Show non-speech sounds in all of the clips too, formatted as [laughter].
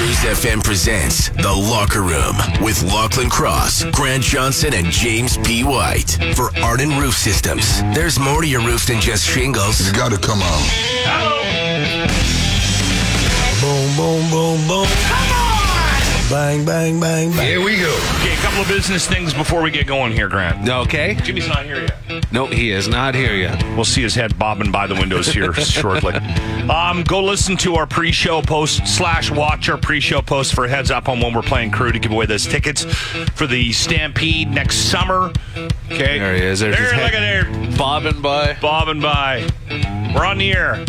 Cruise FM presents The Locker Room with Lochlin Cross, Grant Johnson, and James P. White. For Arden Roof Systems, there's more to your roof than just shingles. You gotta come on. Boom, boom, boom, boom. Bang, bang, bang, bang. Here we go. Okay, a couple of business things before we get going here, Grant. Okay. Jimmy's not here yet. Nope, he is not here yet. We'll see his head bobbing by the windows here [laughs] shortly. Um, go listen to our pre-show post slash watch our pre-show post for a heads up on when we're playing crew to give away those tickets for the Stampede next summer. Okay, There he is. There's there, his look head. at there, Bobbing by. bobbing by. We're on the air.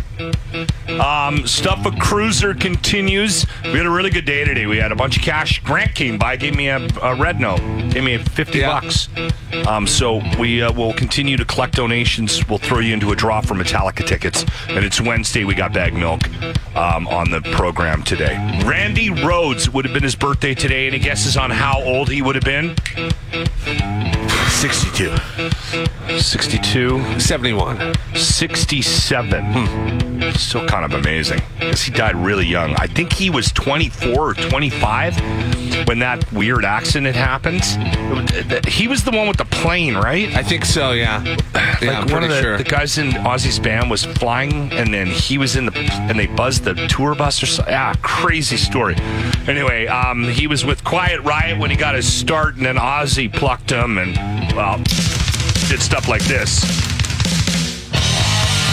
Um, stuff a cruiser continues. We had a really good day today. We had a bunch of cash. Grant came by, gave me a, a red note, gave me fifty Yeah. bucks. Um, so we uh, will continue to collect donations. We'll throw you into a draw for Metallica tickets, and it's Wednesday. We got Baggedmilk um, on the program today. Randy Rhoads would have been his birthday today. Any guesses on how old he would have been? Sixty-two. Sixty-two. 71. 67. Still kind of amazing. Because he died really young. I think he was 24 or 25 when that weird accident happened. He was the one with the plane, right? I think so, yeah. Yeah, I'm like one pretty of the, sure. the guys in Ozzy's band was flying, and then he was in the and they buzzed the tour bus or something. Ah, crazy story. Anyway, um, he was with Quiet Riot when he got his start, and then Ozzy plucked him and well did stuff like this.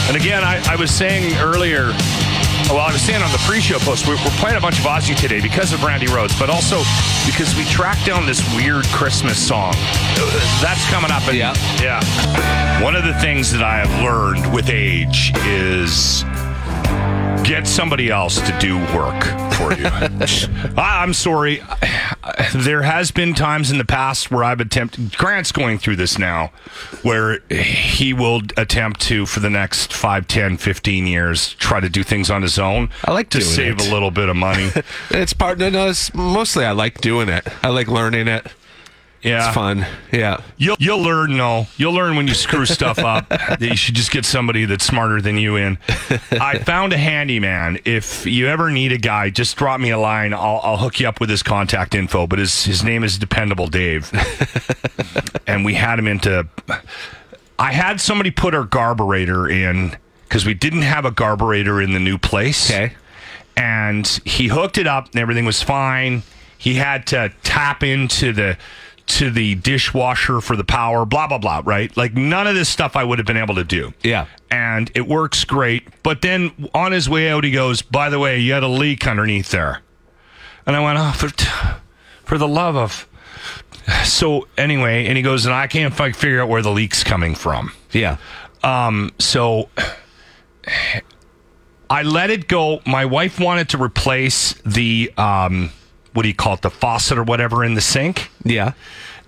And again, I, I was saying earlier. Well, I was saying on the pre-show post, we're, we're playing a bunch of Ozzy today because of Randy Rhoads, but also because we tracked down this weird Christmas song. That's coming up. And, Yeah. Yeah. One of the things that I have learned with age is get somebody else to do work for you. [laughs] I, I'm sorry. There has been times in the past where I've attempted. Grant's going through this now, where he will attempt to, for the next 5, 10, 15 years, try to do things on his own. I like to save it. a little bit of money. [laughs] It's part, no, no, it's mostly I like doing it. I like learning it. Yeah, It's fun. Yeah. You'll you'll learn. No, you'll learn when you screw stuff up [laughs] that you should just get somebody that's smarter than you in. [laughs] I found a handyman. If you ever need a guy, just drop me a line. I'll I'll hook you up with his contact info. But his his name is Dependable Dave, [laughs] and we had him into. I had somebody put our garburator in because we didn't have a garburator in the new place Okay. and he hooked it up and everything was fine. He had to tap into the to the dishwasher for the power, blah blah blah, right? Like none of this stuff I would have been able to do. Yeah. And it works great. But then on his way out he goes, "By the way, you had a leak underneath there." And I went, "Oh, for for the love of [sighs] so anyway, and he goes, and I can't fi- figure out where the leak's coming from. Yeah. Um, so [sighs] I let it go. My wife wanted to replace the um, what do you call it, the faucet or whatever in the sink, Yeah.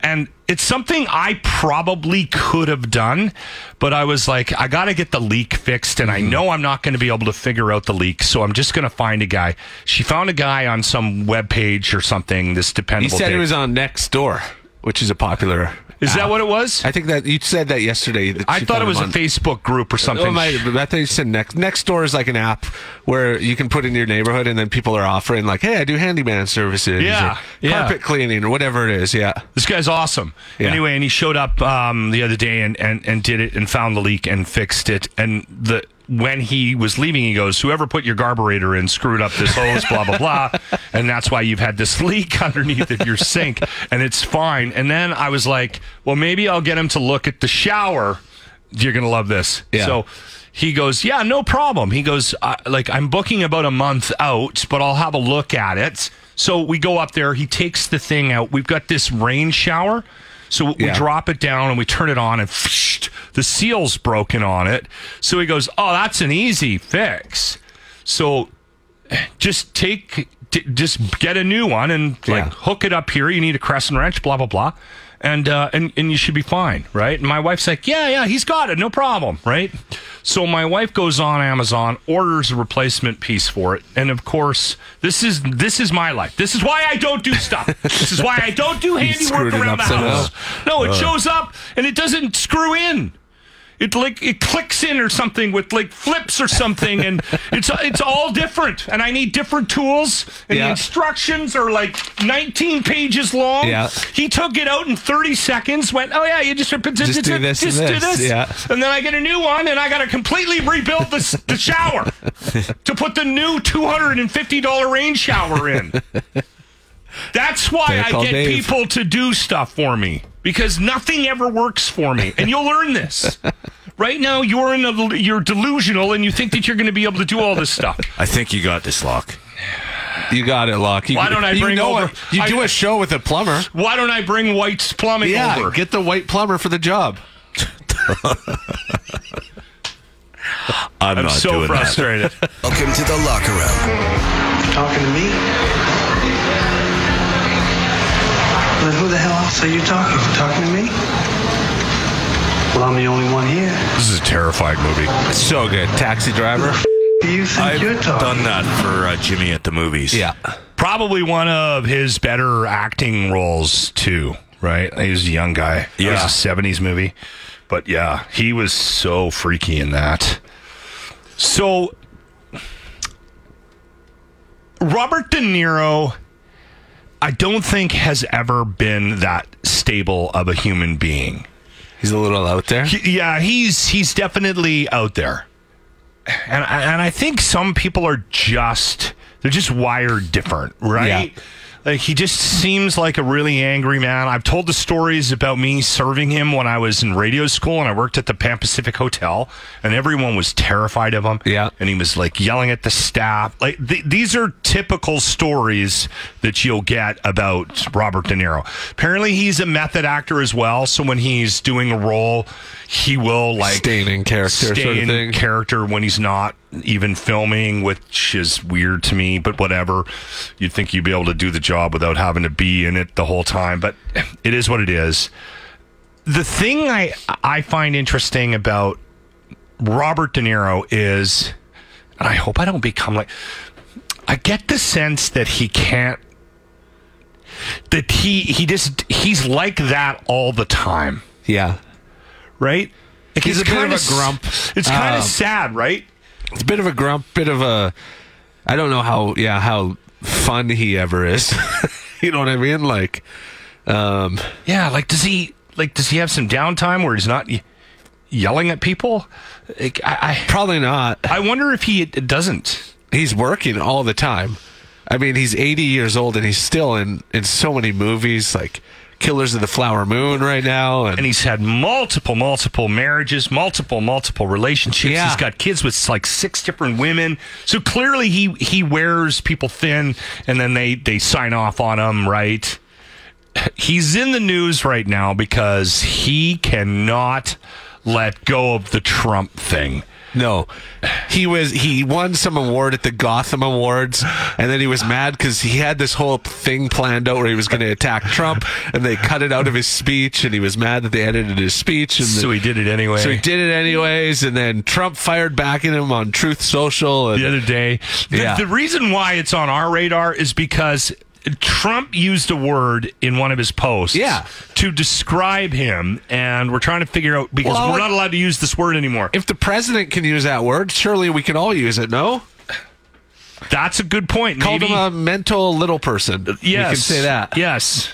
and it's something I probably could have done, but I was like, I got to get the leak fixed, and I mm-hmm. know I'm not going to be able to figure out the leak, so I'm just going to find a guy. She found a guy on some web page or something. This dependable. He said it was on Nextdoor, which is a popular. Is that what it was? I think that you said that yesterday. that I thought it was him a Facebook group or something. Oh, my, I thought you said next. Nextdoor is like an app where you can put in your neighborhood, and then people are offering like, "Hey, I do handyman services, Yeah, or yeah. carpet cleaning, or whatever it is." Yeah, This guy's awesome. Yeah. Anyway, and he showed up um, the other day and, and, and did it and found the leak and fixed it. And the when he was leaving, he goes, "Whoever put your garburator in screwed up this hose, blah blah blah, [laughs] and that's why you've had this [laughs] leak underneath of your sink, and it's fine." And then I was like, "Well, maybe I'll get him to look at the shower. You're gonna love this." Yeah. So. He goes, yeah, no problem. He goes, uh, like, I'm booking about a month out, but I'll have a look at it. So we go up there. He takes the thing out. We've got this rain shower. So we Yeah. drop it down and we turn it on, and the seal's broken on it. So he goes, "Oh, that's an easy fix." So just take t- just get a new one and like Yeah. hook it up here. You need a crescent wrench, blah blah blah, and uh, and and you should be fine, right? And my wife's like, yeah, yeah, he's got it, no problem, right? So my wife goes on Amazon, orders a replacement piece for it, and of course, this is this is my life. This is why I don't do stuff. this is why I don't do [laughs] handiwork around the house. No, it shows up and it doesn't screw in. It like it clicks in or something with like flips or something, and [laughs] it's it's all different. And I need different tools. And the instructions are like 19 pages long. Yeah. He took it out in 30 seconds. Went, oh yeah, you just Just do this and just do this, this. yeah. And then I get a new one, and I got to completely rebuild the the shower [laughs] to put the new $250 rain shower in. [laughs] That's why Better I get Dave. people to do stuff for me because nothing ever works for me, and you'll learn this. [laughs] Right now, you're in a, you're delusional, and you think that you're going to be able to do all this stuff. I think you got this lock. You got it, Lock. You, Why don't I you bring know over- it. You I- do a [laughs] show with a plumber. Why don't I bring White's Plumbing Yeah, over? get the white plumber for the job. [laughs] I'm, I'm not so doing frustrated. Welcome to the locker room. Talking to me? Then who the hell else are you talking to? Talking to me? Well, I'm the only one here. this is a terrifying movie. So good. Taxi driver. Who do you think that. you're I've talking done that for uh, Jimmy at the movies. Yeah. Probably one of his better acting roles too. Right? He was a young guy. Yeah. It was a '70s movie, but yeah, he was so freaky in that. So, Robert De Niro, I don't think has ever been that stable of a human being. He's a little out there. He- yeah, he's he's definitely out there, and I- and I think some people are just they're just wired different, right? Yeah. Like he just seems like a really angry man. I've told the stories about me serving him when I was in radio school and I worked at the Pan Pacific Hotel, and everyone was terrified of him. Yeah. and he was like yelling at the staff. Like th- these are typical stories that you'll get about Robert De Niro. Apparently, he's a method actor as well. So when he's doing a role, he will like Staying in character stay sort of in thing. character when he's not even filming, which is weird to me. But whatever, you'd think you'd be able to do the job without having to be in it the whole time. But it is what it is. The thing I I find interesting about Robert De Niro is, and I hope I don't become like. I get the sense that he can't. That he he just he's like that all the time Yeah. right? Like, He's it's a bit of a grump. It's kind of Um, sad, right? It's a bit of a grump, bit of a. I don't know how. Yeah, how fun he ever is. [laughs] you know what I mean? Like, um, Yeah. Like, does he like does he have some downtime where he's not y- yelling at people? Like, I, probably not. I I wonder if he doesn't. He's working all the time. I mean, he's 80 years old and he's still in in so many movies like Killers of the Flower Moon right now, and, And he's had multiple, multiple marriages, multiple, multiple relationships. Yeah. He's got kids with like six different women. So clearly, he he wears people thin, and then they they sign off on him, right? He's in the news right now because he cannot let go of the Trump thing. No, he was he won some award at the Gotham Awards, and then he was mad because he had this whole thing planned out where he was going to attack Trump, and they cut it out of his speech, and he was mad that they edited his speech, and So the- he did it anyway. so he did it anyways, and then Trump fired back at him on Truth Social, and the other day. The, Yeah. the reason why it's on our radar is because Trump used a word in one of his posts Yeah. to describe him, and we're trying to figure out because Well, we're not allowed to use this word anymore. if the president can use that word, surely we can all use it. No, That's a good point. called Maybe. him a mental little person. yes. you can say that. Yes.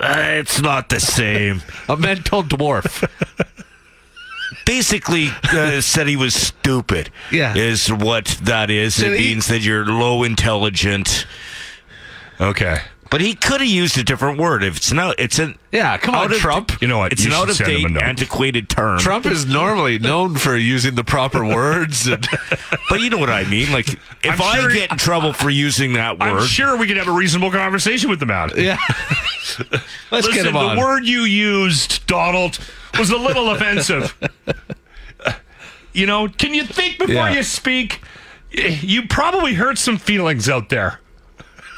Uh, it's not the same. [laughs] A mental dwarf. [laughs] Basically, uh, said he was stupid. Yeah. is what that is. So it he- means that you're low intelligent. Okay. But he could have used a different word. If it's not, it's an Yeah, come on, out of- Trump. You know what? It's You an should out of send him date, note. antiquated term. Trump is normally known for using the proper words. And, [laughs] but you know what I mean. Like, if I'm I sure- get in trouble for using that I'm word, sure we could have a reasonable conversation with [laughs] the man. yeah, let's Listen, get him on. the word you used, Donald, was a little offensive. You know, can you think before Yeah. you speak? You probably hurt some feelings out there.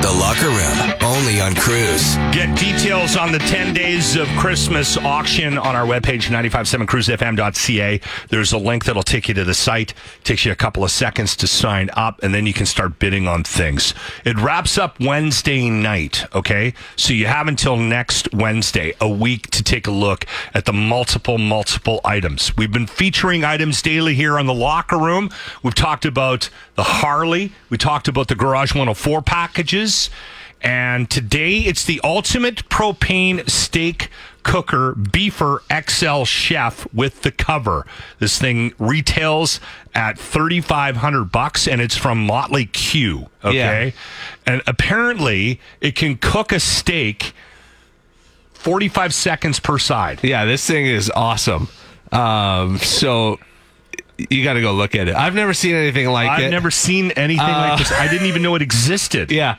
The Locker Room, only on Cruise. Get details on the 10 days of Christmas auction on our webpage, 957cruisefm.ca. There's a link that'll take you to the site. Takes you a couple of seconds to sign up, and then you can start bidding on things. It wraps up Wednesday night, okay? So you have until next Wednesday, a week, to take a look at the multiple, multiple items. We've been featuring items daily here on the locker room. We've talked about the Harley, we talked about the Garage 104 packages. And today it's the ultimate propane steak cooker beefer XL chef with the cover. This thing retails at 3500 bucks and it's from Motley Q, okay? And apparently it can cook a steak 45 seconds per side. Yeah, this thing is awesome. Um, so you got to go look at it. I've never seen anything like it. I've never seen anything Uh, like this. I didn't even know it existed. [laughs] Yeah.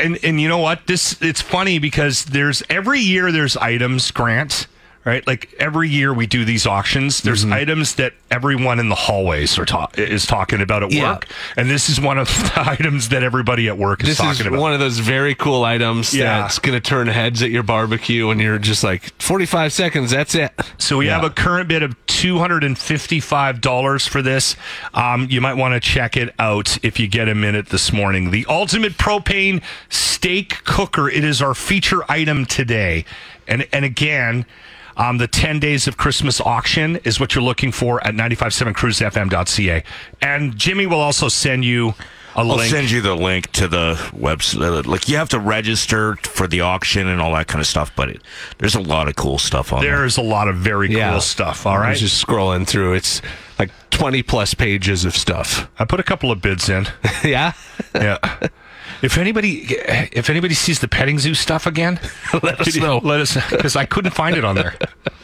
and and you know what? This it's funny because there's every year there's items, Grant, right? Like every year we do these auctions. There's Mm-hmm. items that everyone in the hallways are ta- is talking about at Yeah. work, and this is one of [laughs] the items that everybody at work is This is talking about. one of those very cool items Yeah. that's going to turn heads at your barbecue, and you're just like, 45 seconds, that's it. So we Yeah. have a current bid of two hundred and fifty-five dollars for this. Um, you might want to check it out if you get a minute this morning. The ultimate propane steak cooker. It is our feature item today, and and again. Um, the 10 days of Christmas auction is what you're looking for at 957cruisefm.ca. And Jimmy will also send you a I'll link. send you the link to the website. Like you have to register for the auction and all that kind of stuff, but it, there's a lot of cool stuff on there. There's a lot of very cool stuff. All right. I right. was just scrolling through. It's like 20 plus pages of stuff. I put a couple of bids in. [laughs] yeah. Yeah. If anybody, if anybody sees the petting zoo stuff again, [laughs] Let us know. Let us because I couldn't find it on there.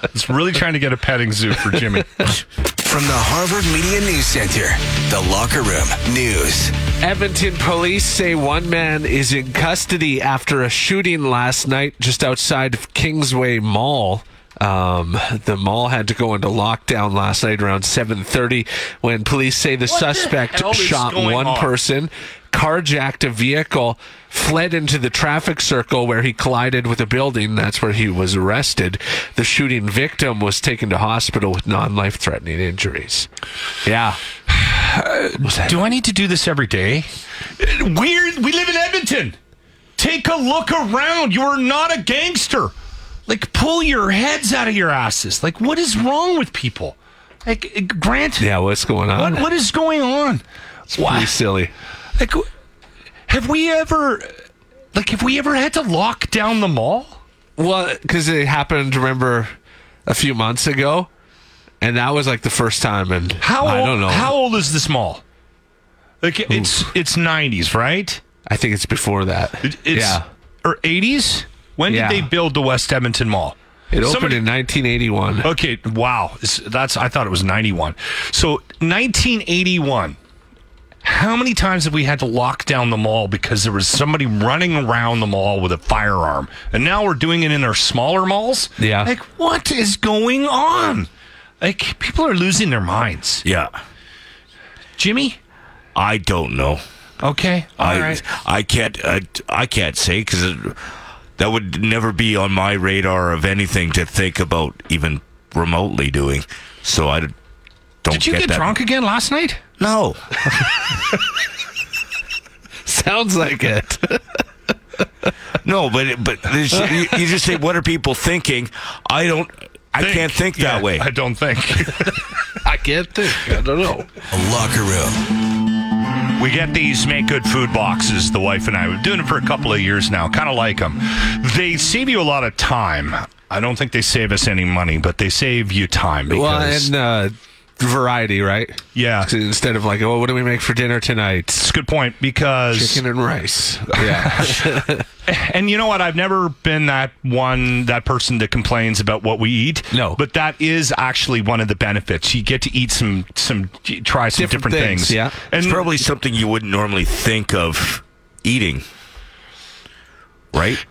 It's really trying to get a petting zoo for Jimmy. From the Harvard Media News Center, The Locker Room News. Edmonton police say one man is in custody after a shooting last night just outside of Kingsway Mall. Um, the mall had to go into lockdown last night around 7:30 when police say the suspect hell is shot one on? person, carjacked a vehicle, fled into the traffic circle where he collided with a building. That's where he was arrested. The shooting victim was taken to hospital with non-life-threatening injuries. Yeah. [sighs] do I need to do this every day? Weird. We live in Edmonton. Take a look around. You are not a gangster. Like, pull your heads out of your asses. Like, what is wrong with people? Like, eh, Grant. Yeah, what's going on? What what is going on? Pretty silly. Like, have we ever, like, have we ever had to lock down the mall? Well, because it happened, remember, a few months ago, and that was like the first time. And How I old, don't know. How old is this mall? Like, it's it's nineties, right? I think it's before that. It- it's, yeah, or eighties. When Yeah. did they build the West Edmonton Mall? it opened in 1981. Okay, wow. That's I thought it was 91. So 1981. How many times have we had to lock down the mall because there was somebody running around the mall with a firearm? And now we're doing it in our smaller malls? Yeah. Like what is going on? Like people are losing their minds. yeah, Jimmy? I don't know. Okay. all I right. I can't I, I can't say because that would never be on my radar of anything to think about even remotely doing. So I don't. Did you get, that. drunk again last night? No. [laughs] Sounds like it. No, but but there's, you, you just say, what are people thinking? I don't. I can't think that Yeah, way. I don't think. [laughs] I can't think. I don't know. The Locker Room. We get these make good food boxes, the wife and I. We've been doing it for a couple of years now. Kind of like them. They save you a lot of time. I don't think they save us any money, but they save you time because Well, and uh, variety, right? yeah, Instead of like, oh, what do we make for dinner tonight? it's a good point because Chicken and rice. [laughs] Yeah. [laughs] and you know what? I've never been that one that person that complains about what we eat. No. but that is actually one of the benefits. You get to eat some some try some Different different, things, things. yeah. and it's probably something you wouldn't normally think of eating. right?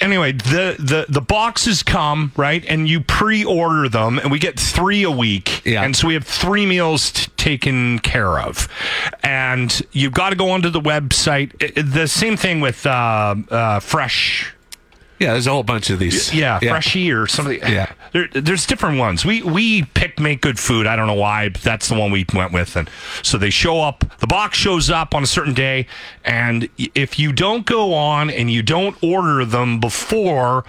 Anyway, the, the the boxes come right, and you pre-order them, and we get three a week, Yeah. and so we have three meals t- taken care of, and you've got to go onto the website. I- I- the same thing with uh, uh, fresh. Yeah, there's a whole bunch of these. Yeah, Freshie or something. Yeah. There, there's different ones. We we picked Make Good Food. I don't know why, but that's the one we went with. And so they show up. The box shows up on a certain day, and if you don't go on and you don't order them before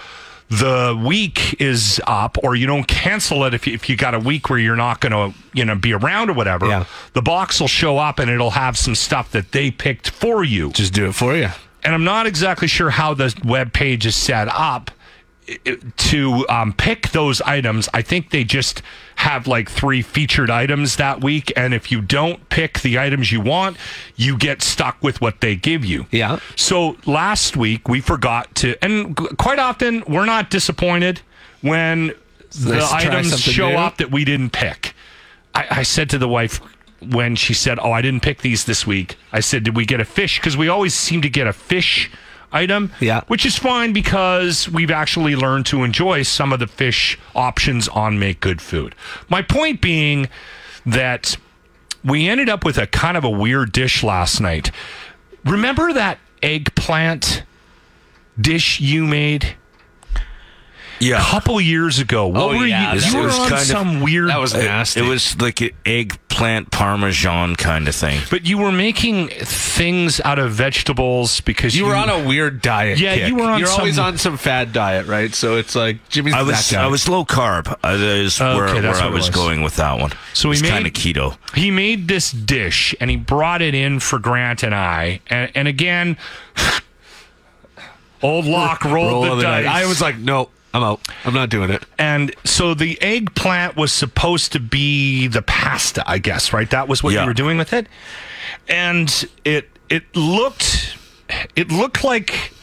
the week is up, or you don't cancel it if you, if you got a week where you're not going to you know be around or whatever, Yeah. the box will show up and it'll have some stuff that they picked for you Just do it for you. And I'm not exactly sure how the web page is set up to um, pick those items. I think they just have like three featured items that week, and if you don't pick the items you want, you get stuck with what they give you. Yeah. So last week we forgot to, and quite often we're not disappointed when the to try items show new. up that we didn't pick. I, I said to the wife when she said, "Oh, I didn't pick these this week." I said, "Did we get a fish?" Because we always seem to get a fish item, Yeah. which is fine because we've actually learned to enjoy some of the fish options on Make Good Food. My point being that we ended up with a kind of a weird dish last night. Remember that eggplant dish you made Yeah. a couple years ago? What Oh, were yeah, you? that You were was on kind of- some weird. That was It- nasty. It, was like an eggplant parmesan kind of thing. But you were making things out of vegetables because You you, were on a weird diet. Yeah, kick. you were on You're always on some fad diet, right? So it's like Jimmy's I was that guy. I was low carb. Uh, that is Okay, where, where I was, was. going with that one. So he made- kind of keto. he made this dish and he brought it in for Grant and I. And, and again, [laughs] old Lock [laughs] rolled Roll the the dice. dice. I was like, no, I'm out. I'm not doing it. And so the eggplant was supposed to be the pasta, I guess, right? That was what Yeah. you were doing with it. And it it looked it looked like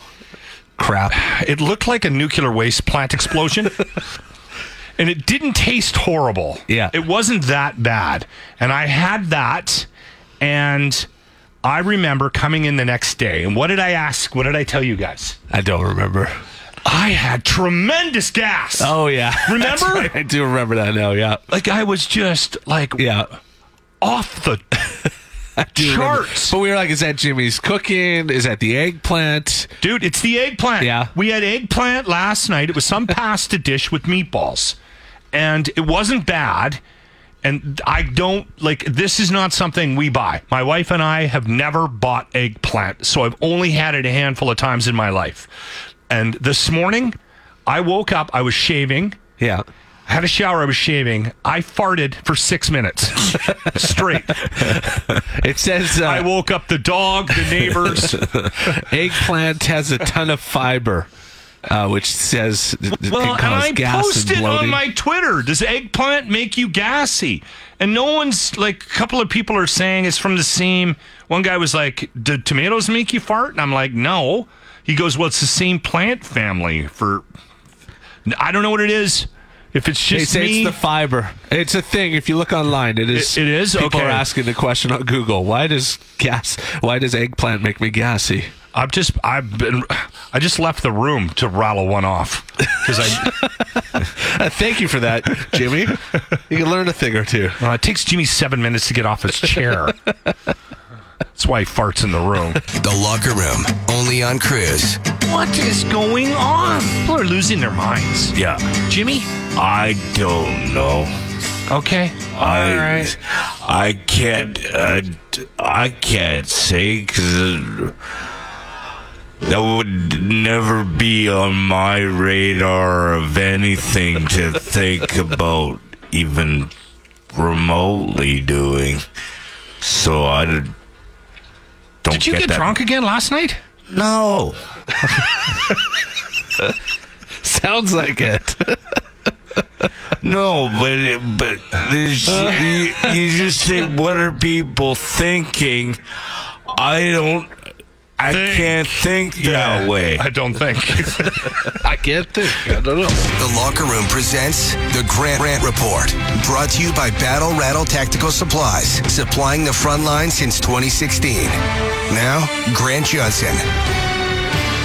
Crap. it looked like a nuclear waste plant explosion. [laughs] and it didn't taste horrible. Yeah. It wasn't that bad. And I had that and I remember coming in the next day. And what did I ask? What did I tell you guys? I don't remember. I had tremendous gas. Oh yeah, [laughs] Remember? Right. I do remember that now. Yeah, Like I was just like yeah. off the [laughs] I do remember. charts. But we were like, is that Jimmy's cooking? Is that the eggplant? Dude, it's the eggplant. Yeah. We had eggplant last night. It was some pasta dish with meatballs. And it wasn't bad. And I don't like this is not something we buy. My wife and I have never bought eggplant. So I've only had it a handful of times in my life. And this morning, I woke up, I was shaving. Yeah. I had a shower, I was shaving. I farted for six minutes [laughs] straight. It says uh, I woke up the dog, the neighbors. [laughs] eggplant has a ton of fiber, uh, which says it it Well, and I posted and on my Twitter. Does eggplant make you gassy? And no one's like. A couple of people are saying it's from the same. One guy was like, "Do tomatoes make you fart?" And I'm like, "No." He goes, "Well, it's the same plant family." For I don't know what it is. If it's just me, it's the fiber. It's a thing. If you look online, it is. It- it is? People Okay. are asking the question on Google. Why does gas? Why does eggplant make me gassy? I've just I've been I just left the room to rattle one off because I [laughs] Uh, thank you for that, Jimmy. you can learn a thing or two. well, it takes Jimmy seven minutes to get off his chair. [laughs] That's why he farts in the room. [laughs] The Locker Room, only on Cruise. What is going on? People are losing their minds. Yeah. Jimmy? I don't know. Okay. I, All right. I can't. Uh, d- I can't say because that would never be on my radar of anything to think about, even remotely doing. So I d- don't. Did you get that. drunk again last night? No. [laughs] Sounds like it. [laughs] No, but it, but you, you just think, what are people thinking? I don't. I Think. can't think that way. I don't think. [laughs] I can't think. I don't know. The Locker Room presents the Grant Rant Report. Brought to you by Battle Rattle Tactical Supplies, supplying the front line since 2016. Now, Grant Johnson.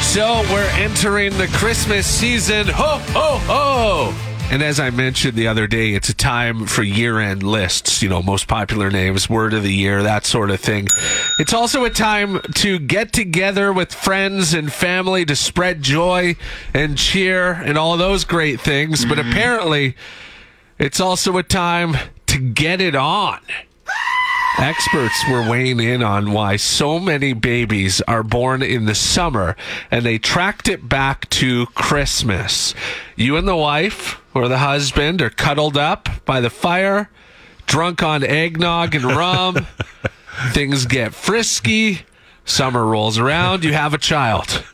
So we're entering the Christmas season. Ho, ho, ho! And as I mentioned the other day, it's a time for year end lists, you know, most popular names, word of the year, that sort of thing. It's also a time to get together with friends and family to spread joy and cheer and all those great things. But mm-hmm. apparently, it's also a time to get it on. Experts were weighing in on why so many babies are born in the summer, and they tracked it back to Christmas. You and the wife or the husband are cuddled up by the fire, drunk on eggnog and rum. [laughs] Things get frisky. Summer rolls around. You have a child. [laughs]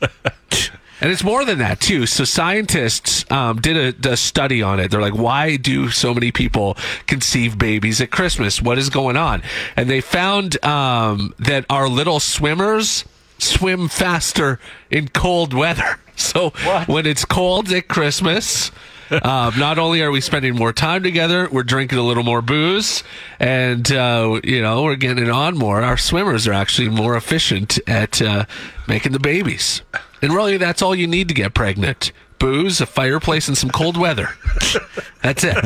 And it's more than that too. So scientists um, did a, a study on it. They're like, why do so many people conceive babies at Christmas? What is going on? And they found um, that our little swimmers swim faster in cold weather. [laughs] So when it's cold at Christmas. Um, not only are we spending more time together, we're drinking a little more booze, and uh, you know we're getting it on more. Our swimmers are actually more efficient at uh, making the babies. And really, that's all you need to get pregnant booze, a fireplace, and some cold weather. [laughs] That's it.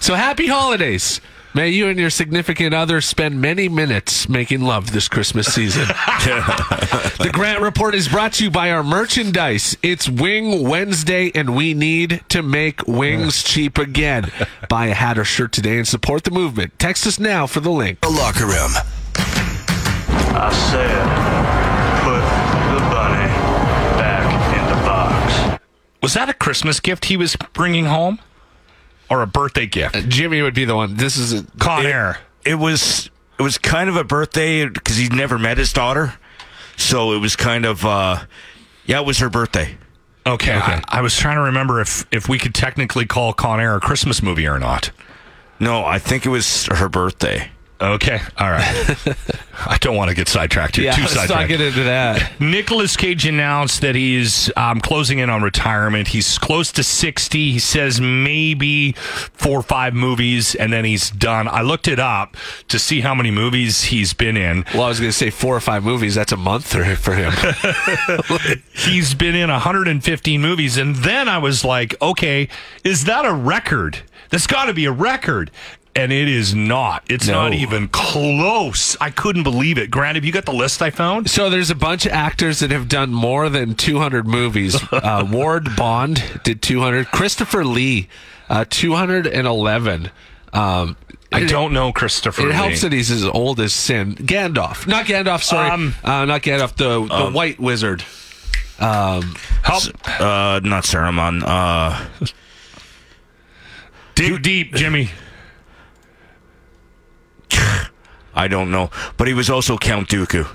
So happy holidays. May you and your significant other spend many minutes making love this Christmas season. [laughs] [laughs] the Grant Report is brought to you by our merchandise. It's Wing Wednesday, and we need to make wings cheap again. [laughs] Buy a hat or shirt today and support the movement. Text us now for the link. The Locker Room. I said, put the bunny back in the box. Was that a Christmas gift he was bringing home, or a birthday gift? Jimmy would be the one. This is a, Con Air. It was it was kind of a birthday because he'd never met his daughter, so it was kind of uh, yeah, it was her birthday. Okay, I, I was trying to remember if if we could technically call Con Air a Christmas movie or not. No, I think it was her birthday. Okay, all right. [laughs] I don't want to get sidetracked here. yeah, Too let's not get into that. Nicolas Cage announced that he's um, closing in on retirement. He's close to 60. He says maybe four or five movies, and then he's done. I looked it up to see how many movies he's been in. Well, I was going to say four or five movies. That's a month for, for him. [laughs] [laughs] He's been in 115 movies. And then I was like, okay, is that a record? That's got to be a record. And it is not. It's No. not even close. I couldn't believe it. Grant, have you got the list I found? So there's a bunch of actors that have done more than 200 movies. [laughs] Uh, Ward Bond did 200. Christopher Lee, uh, 211. Um, I it- don't know Christopher It helps that he's as old as sin. Gandalf, not Gandalf. Sorry, Um, uh, not Gandalf. The the White Wizard. Um, Help. Uh, not Saruman. Uh, Dig deep, Jimmy. I don't know, but he was also Count Dooku.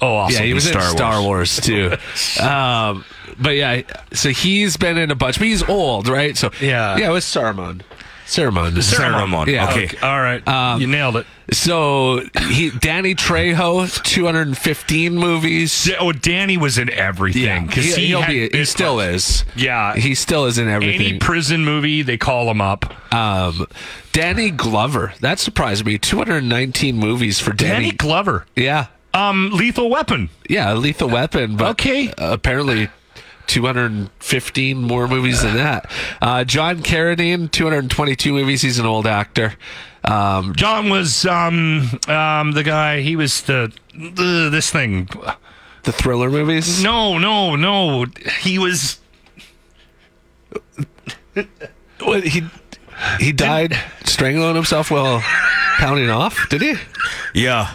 Oh, awesome. yeah, he was in Star Star Wars, too. [laughs] um, but yeah, so he's been in a bunch. But he's old, right? So Yeah. yeah, it was Saruman. Saruman. Saruman. Yeah. Okay. All right. Um, you nailed it. So he, Danny Trejo, 215 movies. Da- Oh, Danny was in everything. he, he, he'll be. He still parts. is. Yeah. he still is in everything. Any prison movie, they call him up. Um, Danny Glover. That surprised me. 219 movies for Danny Danny. Glover. yeah, Um, Lethal Weapon. yeah, Lethal Weapon. But Okay. apparently. 215 more movies than that. Uh, John Carradine, 222 movies. He's an old actor. Um, John was um, um, the guy. He was the, the this thing. the thriller movies. No, no, no. He was. What, he he died strangling himself while pounding off. Did he? Yeah.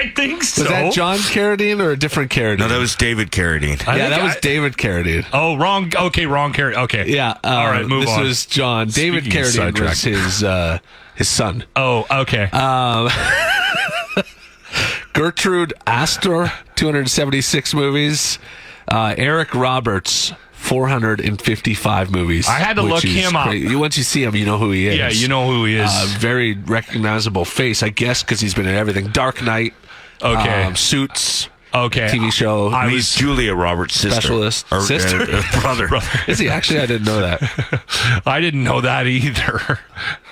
I think so. Was that John Carradine or a different Carradine? No, that was David Carradine. I yeah, think that was David Carradine. Oh, wrong. Okay, wrong character. Okay. Yeah. Uh, All right, move this on. was John. David Speaking of Carradine sidetrack. was his uh, his son. Oh, okay. Um, [laughs] Gertrude Astor, 276 movies. Uh, Eric Roberts, 455 movies. I had to look is him up. crazy. Once you see him, you know who he is. yeah, you know who he is. Uh, very recognizable face, I guess, because he's been in everything. Dark Knight. Okay. um, Suits. okay. TV show. I He's was. Julia Roberts' sister. Specialist. Or, uh, Sister? uh, [laughs] brother. Is he actually? I didn't know that. [laughs] I didn't know that either.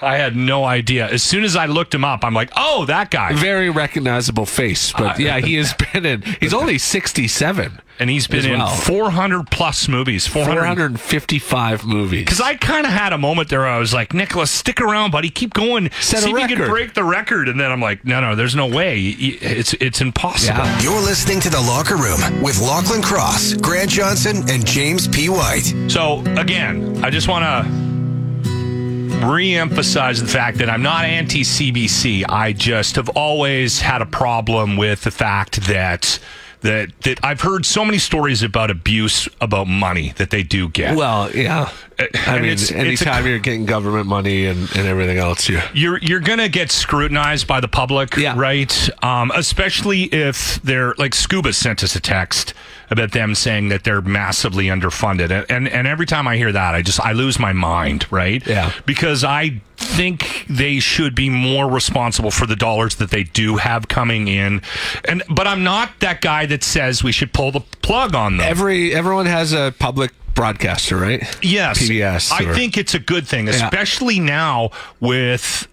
I had no idea. As soon as I looked him up, I'm like, oh, that guy. Very recognizable face, but yeah, he has been in. He's only sixty-seven, and he's been as in 400 plus movies. 400. four hundred and fifty-five movies. Because I kind of had a moment there where I was like, Nicolas, stick around, buddy. Keep going. Set a See if you can break the record. And then I'm like, no, no, there's no way. Y- y- It's it's impossible. Yeah. You're listening to The Locker Room with Lochlin Cross, Grant Johnson, and James P. White. So again, I just want to re-emphasize the fact that I'm not anti-CBC. I just have always had a problem with the fact that that that I've heard so many stories about abuse about money that they do get. Well, yeah. I and mean, it's- it's a- anytime you're getting government money and, and everything else, you you're you're gonna get scrutinized by the public, Yeah. right? Um, especially if they're like Scuba sent us a text about them saying that they're massively underfunded, and and, and every time I hear that, I just I lose my mind, right? Yeah. because I think they should be more responsible for the dollars that they do have coming in, and but I'm not that guy that says we should pull the plug on them. every everyone has a public broadcaster, right? Yes, PBS. I or- think it's a good thing, especially now with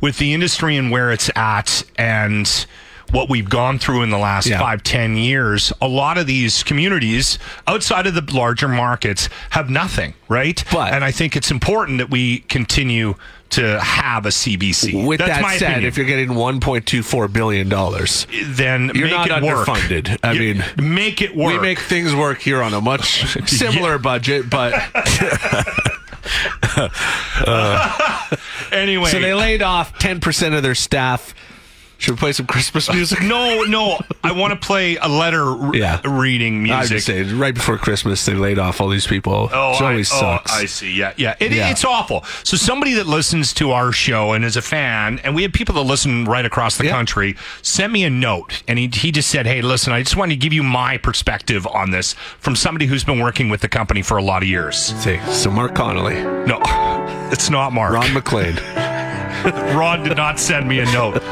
with the industry and where it's at, and what we've gone through in the last Yeah. five, ten years. A lot of these communities outside of the larger markets have nothing, right? But- and I think it's important that we continue to have a CBC. With That's that said, opinion. if you're getting 1.24 billion dollars, then you're make not it work. underfunded. I You- mean, make it work. we make things work here on a much [laughs] similar budget, but [laughs] [laughs] uh, anyway. so they laid off 10% of their staff. Should we play some Christmas uh, music? no, no. I want to play a letter Yeah. reading I music. would say right before Christmas they laid off all these people. Oh, it always I, oh, sucks. I see. Yeah, yeah. It, Yeah. It's awful. So somebody that listens to our show and is a fan, and we have people that listen right across the Yeah. country, sent me a note, and he he just said, "Hey, listen, I just wanted to give you my perspective on this from somebody who's been working with the company for a lot of years." See, so Mark Connolly, No, [laughs] it's not Mark. Ron MacLean. [laughs] [laughs] Ron did not send me a note.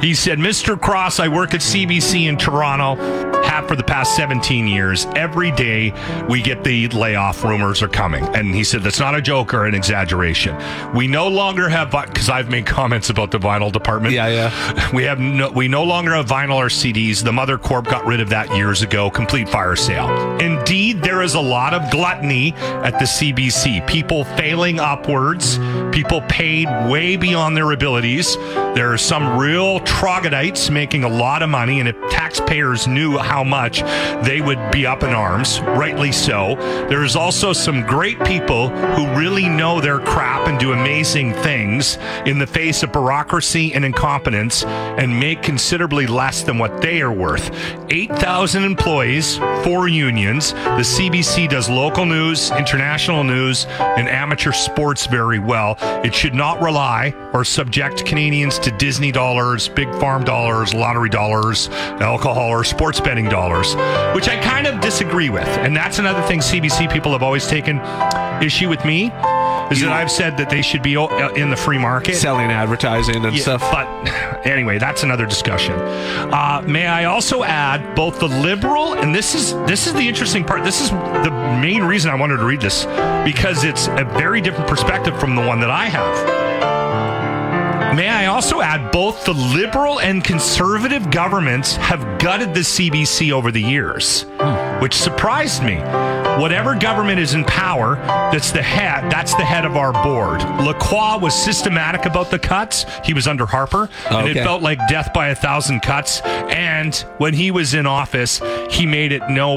He said, Mr. Cross, I work at CBC in Toronto, have for the past 17 years. Every day we get the layoff rumors are coming. And he said, that's not a joke or an exaggeration. We no longer have, because I've made comments about the vinyl department. Yeah, yeah. [laughs] We have no, we no longer have vinyl or CDs. The Mother Corp got rid of that years ago. Complete fire sale. Indeed, there is a lot of gluttony at the CBC. People failing upwards. People paid way beyond their abilities. There are some real troglodytes making a lot of money, and if taxpayers knew how much, they would be up in arms. Rightly so. There is also some great people who really know their crap and do amazing things in the face of bureaucracy and incompetence and make considerably less than what they are worth. 8,000 employees, four unions. The CBC does local news, international news, and amateur sports very well. It should not rely or subject Canadians to Disney dollars, big farm dollars, lottery dollars, alcohol, or sports betting dollars, which I kind of disagree with. And that's another thing CBC people have always taken issue with me. Is that I've said that they should be uh, in the free market. Selling advertising and Yeah, stuff. But [laughs] anyway, that's another discussion. Uh, may I also add both the liberal and this is this is the interesting part. This is the main reason I wanted to read this because it's a very different perspective from the one that I have. May I also add both the liberal and conservative governments have gutted the CBC over the years, which surprised me. Whatever government is in power, that's the head. That's the head of our board. Lacroix was systematic about the cuts. He was under Harper, and it felt like death by a thousand cuts. And when he was in office, he made it no.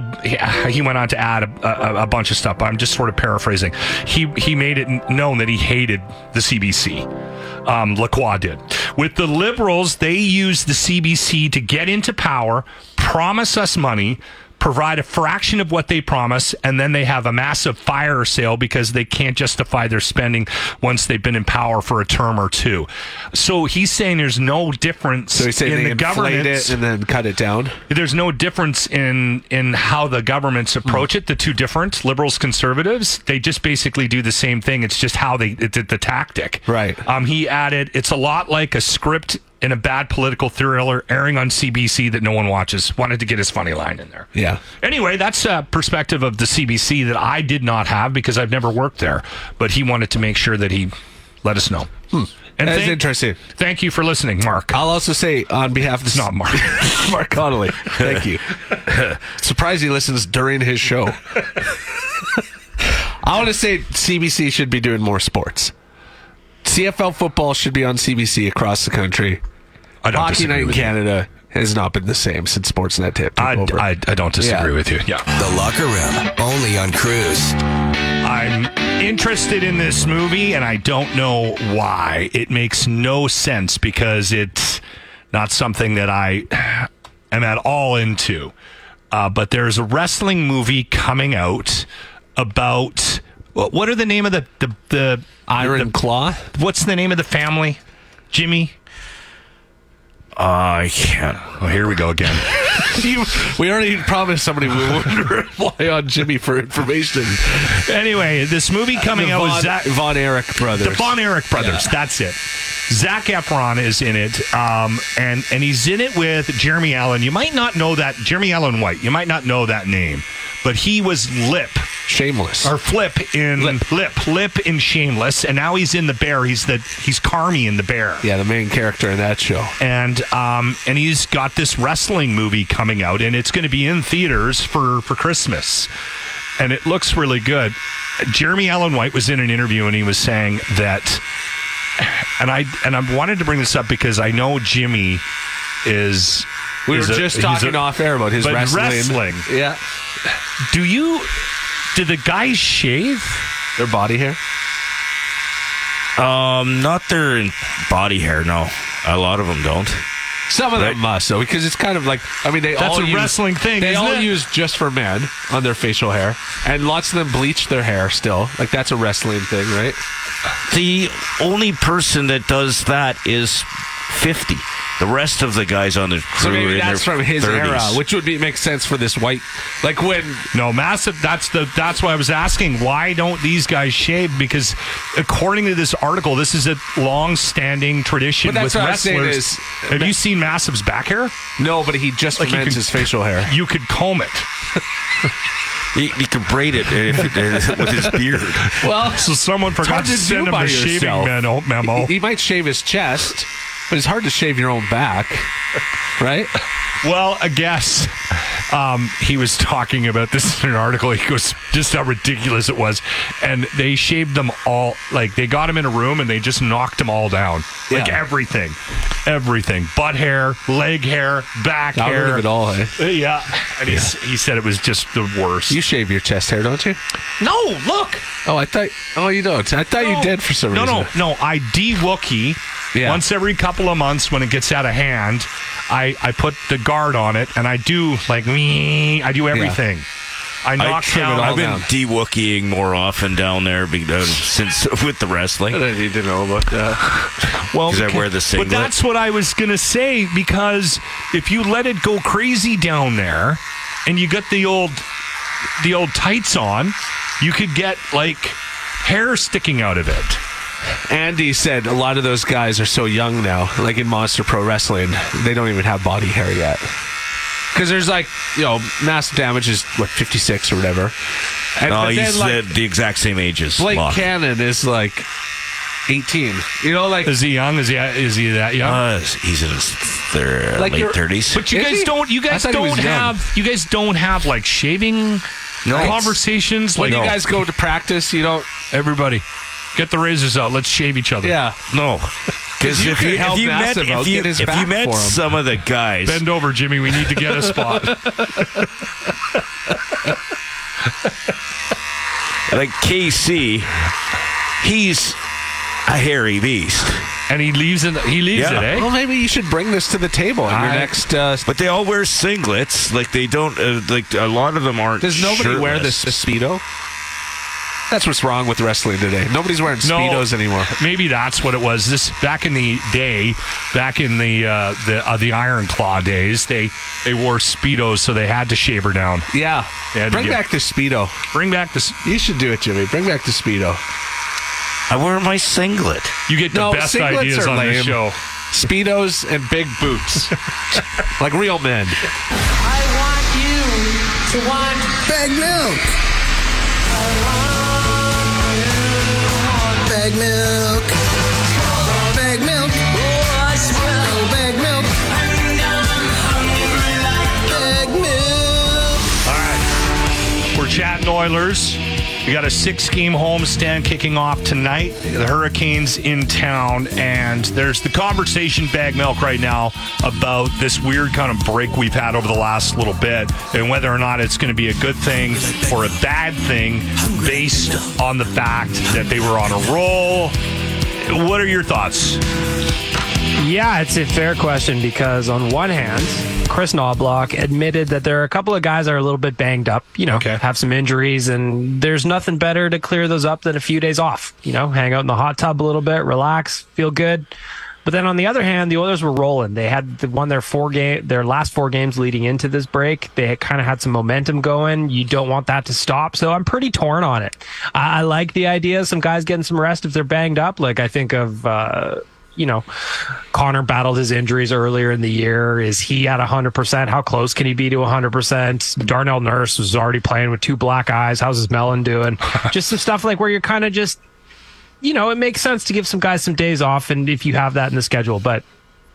He went on to add a, a, a bunch of stuff. I'm just sort of paraphrasing. He he made it known that he hated the CBC um, Lacroix did. With the liberals, they used the CBC to get into power, promise us money, provide a fraction of what they promise, and then they have a massive fire sale because they can't justify their spending once they've been in power for a term or two. So he's saying there's no difference so he's saying in they the government it and then cut it down. there's no difference in in how the governments approach it. The two different liberals, conservatives, they just basically do the same thing. It's just how they did the tactic. Right. Um. He added, it's a lot like a script in a bad political thriller airing on CBC that no one watches. Wanted to get his funny line in there. Yeah. Anyway, that's a perspective of the CBC that I did not have because I've never worked there. But he wanted to make sure that he let us know. Hmm. And That's thank, interesting. thank you for listening, Mark. I'll also say on behalf of not Mark. [laughs] Mark Connolly. Thank you. [laughs] Surprised he listens during his show. [laughs] I want to say CBC should be doing more sports. CFL football should be on CBC across the country. I don't Hockey disagree night in with you. Canada has not been the same since Sportsnet took I, over. I, I don't disagree Yeah. with you. Yeah. The Locker Room, only on Cruise. I'm interested in this movie and I don't know why. It makes no sense because it's not something that I am at all into. Uh, but there's a wrestling movie coming out about what what are the name of the the, the Iron the- Claw. What's the name of the family? Jimmy. I can't. Oh, here we go again. [laughs] You- we already promised somebody we wouldn't [laughs] rely on Jimmy for information. anyway, this movie coming the out Von, with Zac, Von Erich brothers. The Von Erich brothers. That's it. Zac Efron is in it, um, and and he's in it with Jeremy Allen. You might not know that Jeremy Allen White. You might not know that name, but he was Lip Shameless. or Flip in Lip. Lip Lip, in Shameless, and now he's in the Bear. He's the he's Carmy in the Bear yeah, the main character in that show. and um, and he's got this wrestling movie coming out, and it's going to be in theaters for for Christmas, and it looks really good. Jeremy Allen White was in an interview, and he was saying that, and I and I wanted to bring this up because I know Jimmy is. We were a- just talking a- off air about his wrestling. wrestling. Yeah. Do you? Do the guys shave? Their body hair. Um, not their body hair. No, a lot of them don't. Some of them Right. must though, because it's kind of like I mean they That's all a use, wrestling thing, They all it? use just for men on their facial hair, and lots of them bleach their hair still. Like that's a wrestling thing, right? The only person that does that is 50. The rest of the guys on the crew So maybe in that's their from his 30s. era, which would be make sense for this white. Like when No, massive. That's the. That's why I was asking. Why don't these guys shave? Because according to this article, this is a long-standing tradition But that's with what I was wrestlers. is- Have you seen Massive's back hair? no, but he just Like you could- his facial hair. You could comb it. He, he could braid it it, with his beard. Well, So someone hard forgot to to send him by a shaving yourself. memo. memo. he might shave his chest, but it's hard to shave your own back, right? Well, I guess um, he was talking about this in an article. He goes, just how ridiculous it was. And they shaved them all. Like, they got him in a room and they just knocked them all down. Like, Yeah. everything. Everything. Butt hair, leg hair, back Got hair. of it all. Eh? Uh, Yeah. And he's, he said it was just the worst. You shave your chest hair, don't you? no, look. Oh, I thought. Oh, you don't. I thought you did for some no, reason. No, no, no, I de-Wookie Yeah. once every couple of months when it gets out of hand. I, I put the guard on it and I do like me. I do everything. I I knock trim down. it all I've been I've been de-wookieing more often down there because uh, since [laughs] with the wrestling. I need to know about that. [laughs] well, because I wear the But singlet. that's what I was gonna say because if you let it go crazy down there, and you got the old the old tights on, you could get like hair sticking out of it. Andy said a lot of those guys are so young now, like in Monster Pro Wrestling, they don't even have body hair yet. Because there's like, you know, massive damage is what 56 or whatever. And, No, but then, he's like, the, the exact same age as Blake Locke. Cannon is like 18. You know, like Is he young? Is he is he that young? Uh, he's in his thir- Like late thirties. But you Is guys he? don't. You guys thought he was don't young. have. You guys don't have like shaving no, conversations. when Like you guys go to practice, you don't. everybody, get the razors out. Let's shave each other. Yeah. no, because you if you, if you met if you, if you met him. some of the guys, Bend over, Jimmy. We need to get a spot. [laughs] like KC, he's a hairy beast. and he leaves it. He leaves Yeah. it. Eh? Well, maybe you should bring this to the table in your I- next. Uh, But they all wear singlets. Like they don't. Uh, like a lot of them aren't. does nobody wear this shirtless. speedo? That's what's wrong with wrestling today. Nobody's wearing No. speedos anymore. Maybe that's what it was. This back in the day, back in the uh, the uh, the Iron Claw days, they they wore speedos, so they had to shave her down. Yeah. Yeah, Bring yeah. back the speedo. Bring back the. You should do it, Jimmy. Bring back the speedo. I wear my singlet. You get the No, best ideas are on this show. Speedos and big boots, [laughs] like real men. I want you to want Baggedmilk. All right. We're chatting Oilers. We got a six game homestand kicking off tonight. The Hurricanes in town, and there's the conversation Baggedmilk right now about this weird kind of break we've had over the last little bit and whether or not it's going to be a good thing or a bad thing based on the fact that they were on a roll. What are your thoughts? Yeah, it's a fair question because on one hand, Kris Knoblauch admitted that there are a couple of guys that are a little bit banged up, you know, Okay. have some injuries, and there's nothing better to clear those up than a few days off. You know, hang out in the hot tub a little bit, relax, feel good. But then on the other hand, the Oilers were rolling. They had won their four game, their last four games leading into this break. They kind of had some momentum going. You don't want that to stop. So I'm pretty torn on it. I, I like the idea of some guys getting some rest if they're banged up. Like I think of. Uh, you know, Connor battled his injuries earlier in the year. Is he at 100%? How close can he be to 100%? Darnell Nurse was already playing with two black eyes. How's his melon doing? [laughs] just some stuff like where you're kind of just, you know, it makes sense to give some guys some days off and if you have that in the schedule. But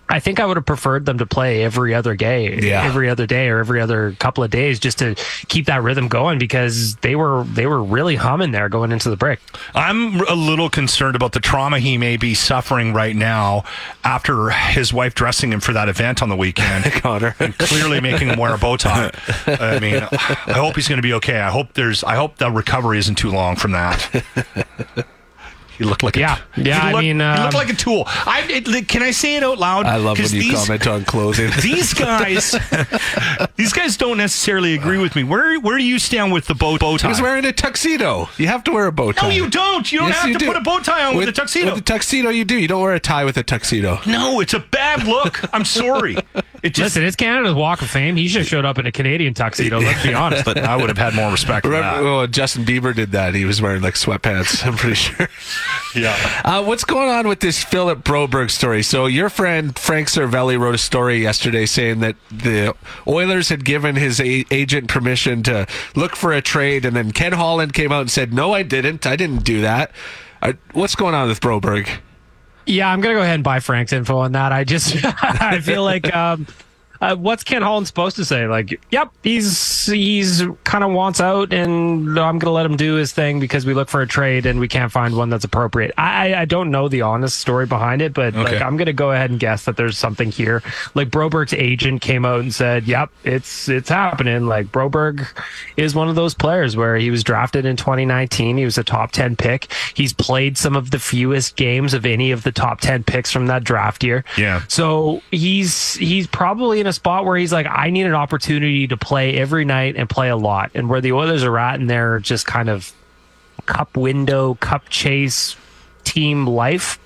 I think I would have preferred them to play every other day, Yeah. every other day or every other couple of days just to keep that rhythm going because they were they were really humming there going into the break. I'm a little concerned about the trauma he may be suffering right now after his wife dressing him for that event on the weekend. [laughs] Connor. and clearly making him wear a bow tie. I mean, I hope he's going to be okay. I hope there's. I hope the recovery isn't too long from that. [laughs] He looked like Yeah. a, Yeah, He I looked, mean, he um, looked like a tool. I it, can I say it out loud? I love when you these, comment on clothing. [laughs] These guys, [laughs] these guys don't necessarily agree with me. Where where do you stand with the bow bow tie? He's wearing a tuxedo. You have to wear a bow tie. no, you don't. You don't Yes, have you to do. put a bow tie on with, a tuxedo. With a tuxedo, you do. You don't wear a tie with a tuxedo. no, it's a bad look. I'm sorry. [laughs] It just. Listen, it's Canada's Walk of Fame. He should have showed up in a Canadian tuxedo. Let's be [laughs] honest. but I would have had more respect for Remember, that. oh, Justin Bieber did that. He was wearing like sweatpants. I'm pretty sure. [laughs] Yeah. Uh, what's going on with this Philip Broberg story? So your friend Frank Seravalli wrote a story yesterday saying that the Oilers had given his a- agent permission to look for a trade, and then Ken Holland came out and said, "No, I didn't. I didn't do that." Uh, what's going on with Broberg? Yeah, I'm gonna go ahead and buy Frank's info on that. I just [laughs] I feel like um, uh, what's Ken Holland supposed to say? Like, yep, he's he's kind of wants out, and I'm gonna let him do his thing because we look for a trade and we can't find one that's appropriate. I I- don't know the honest story behind it, but like I'm gonna go ahead and guess that there's something here. Like Broberg's agent came out and said, "Yep, it's it's happening." Like Broberg is one of those players where he was drafted in 2019. He was a top 10 pick. He's played some of the fewest games of any of the top 10 picks from that draft year. Yeah. So he's he's probably in a spot where he's like, I need an opportunity to play every night and play a lot. And where the Oilers are at in their just kind of cup window, cup chase team life.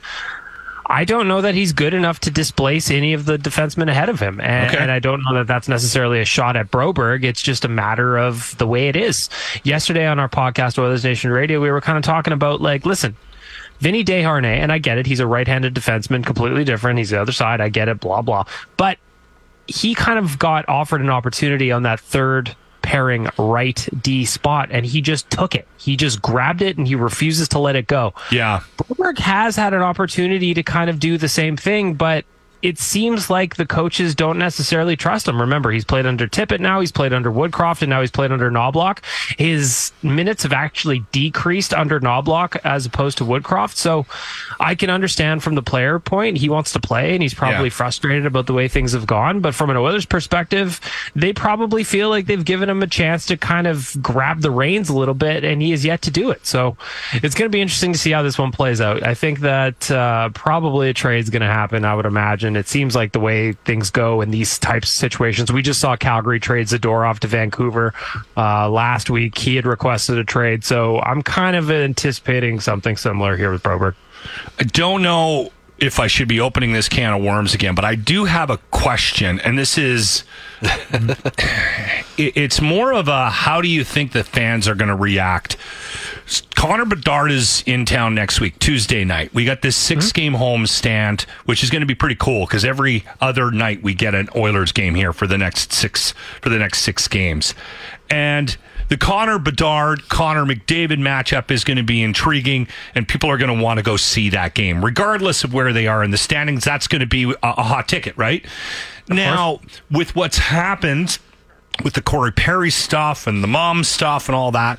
I don't know that he's good enough to displace any of the defensemen ahead of him. And, Okay. and I don't know that that's necessarily a shot at Broberg. It's just a matter of the way it is. Yesterday on our podcast, Oilers Nation Radio, we were kind of talking about like, listen, Vinny Desharnais, and I get it, he's a right-handed defenseman, completely different. He's the other side. I get it, blah, blah. But he kind of got offered an opportunity on that third pairing right D spot, and he just took it. He just grabbed it and he refuses to let it go. Yeah. Broberg has had an opportunity to kind of do the same thing, but it seems like the coaches don't necessarily trust him. Remember, he's played under Tippett now, he's played under Woodcroft, and now he's played under Knoblauch. His minutes have actually decreased under Knoblauch as opposed to Woodcroft. So I can understand from the player point, he wants to play and he's probably Yeah. frustrated about the way things have gone. But from an Oilers perspective, they probably feel like they've given him a chance to kind of grab the reins a little bit, and he has yet to do it. So it's going to be interesting to see how this one plays out. I think that uh, probably a trade is going to happen. I would imagine. It seems like the way things go in these types of situations. We just saw Calgary trade Zadorov to Vancouver uh, last week. He had requested a trade, so I'm kind of anticipating something similar here with Broberg. I don't know if I should be opening this can of worms again, but I do have a question, and this is [laughs] it- it's more of a how do you think the fans are going to react? Connor Bedard is in town next week, Tuesday night. We got this 6 mm-hmm. game home stand, which is going to be pretty cool because every other night we get an Oilers game here for the next six for the next six games, and the Connor Bedard Connor McDavid matchup is going to be intriguing, and people are going to want to go see that game, regardless of where they are in the standings. That's going to be a, a hot ticket, right? Now, with what's happened with the Corey Perry stuff and the mom stuff and all that.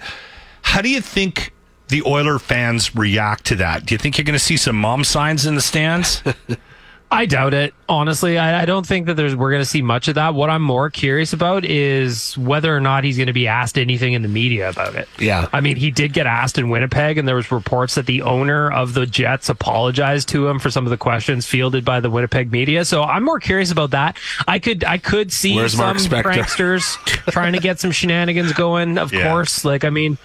How do you think the Oiler fans react to that? Do you think you're going to see some mom signs in the stands? [laughs] I doubt it. Honestly, I, I don't think that there's we're going to see much of that. What I'm more curious about is whether or not he's going to be asked anything in the media about it. Yeah. I mean, he did get asked in Winnipeg, and there was reports that the owner of the Jets apologized to him for some of the questions fielded by the Winnipeg media. So I'm more curious about that. I could I could see Where's some pranksters [laughs] trying to get some shenanigans going. Of Yeah. course, like I mean,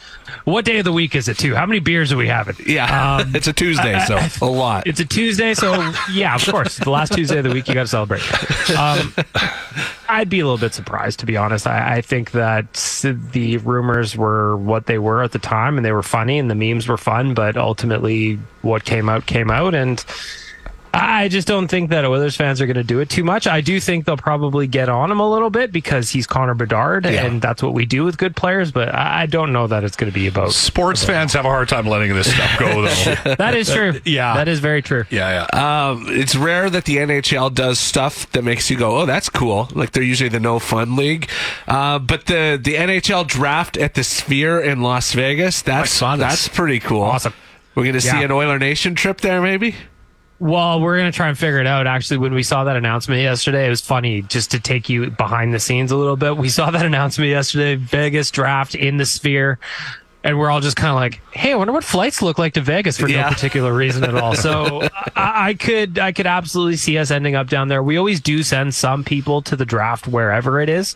what day of the week is it too? How many beers are we having? Yeah, Um, [laughs] it's a Tuesday, so [laughs] a lot. It's a Tuesday, so yeah, of course. The last Tuesday of the week, you got to celebrate. Um, I'd be a little bit surprised, to be honest. I, I think that the rumors were what they were at the time, and they were funny, and the memes were fun. But ultimately, what came out came out, and I just don't think that Oilers fans are going to do it too much. I do think they'll probably get on him a little bit because he's Connor Bedard, Yeah. and that's what we do with good players. But I don't know that it's going to be about. Sports fans have a hard time letting this stuff go, though. [laughs] That is true. [laughs] Yeah. that is very true. yeah, yeah. Um, it's rare that the NHL does stuff that makes you go, "Oh, that's cool." Like they're usually the no fun league. Uh, but the the NHL draft at the Sphere in Las Vegas, that's that's pretty cool. Awesome. We're gonna see Yeah. an Oiler Nation trip there, maybe. Well, we're gonna try and figure it out. Actually, when we saw that announcement yesterday, it was funny just to take you behind the scenes a little bit. We saw that [laughs] announcement yesterday, Vegas draft in the Sphere, and we're all just kind of like, "Hey, I wonder what flights look like to Vegas for Yeah. no particular reason at all." So [laughs] I, I could, I could absolutely see us ending up down there. We always do send some people to the draft wherever it is.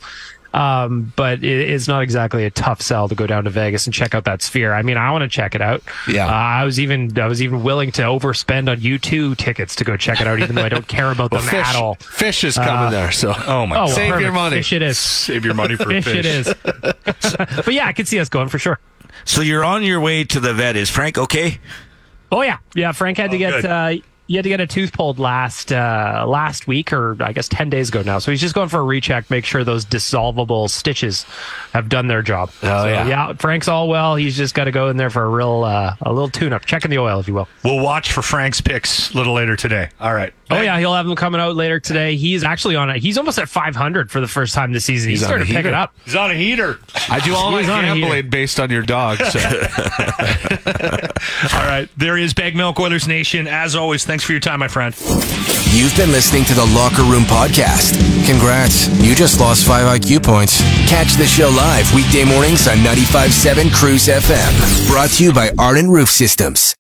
Um, but it, it's not exactly a tough sell to go down to Vegas and check out that sphere. I mean, I want to check it out. Yeah. Uh, I was even I was even willing to overspend on U2 tickets to go check it out, even though I don't care about them Phish, at all. Phish is coming there, so Oh, my Oh, well, Save your money. Phish it is. Save your money for [laughs] Phish, fish. it is. [laughs] but yeah, I could see us going for sure. So you're on your way to the vet. Is Frank okay? Oh yeah, yeah. Frank had to Oh, get he had to get a tooth pulled last uh, last week, or I guess ten days ago now. So he's just going for a recheck, make sure those dissolvable stitches have done their job. Oh, So, yeah. yeah. Frank's all well. He's just got to go in there for a real uh, a little tune up, checking the oil, if you will. We'll watch for Frank's picks a little later today. All right. Oh yeah, he'll have them coming out later today. He's actually on it. He's almost at 500 for the first time this season. He's, He's starting to pick heater. it up. He's on a heater. I do all my He's on a heater. gambling based on your dog. So [laughs] All right. There is Baggedmilk Oilers Nation. As always, thanks for your time, my friend. You've been listening to the Locker Room Podcast. Congrats, you just lost five IQ points. Catch the show live weekday mornings on 95.7 CRUZ FM. Brought to you by Arden Roof Systems.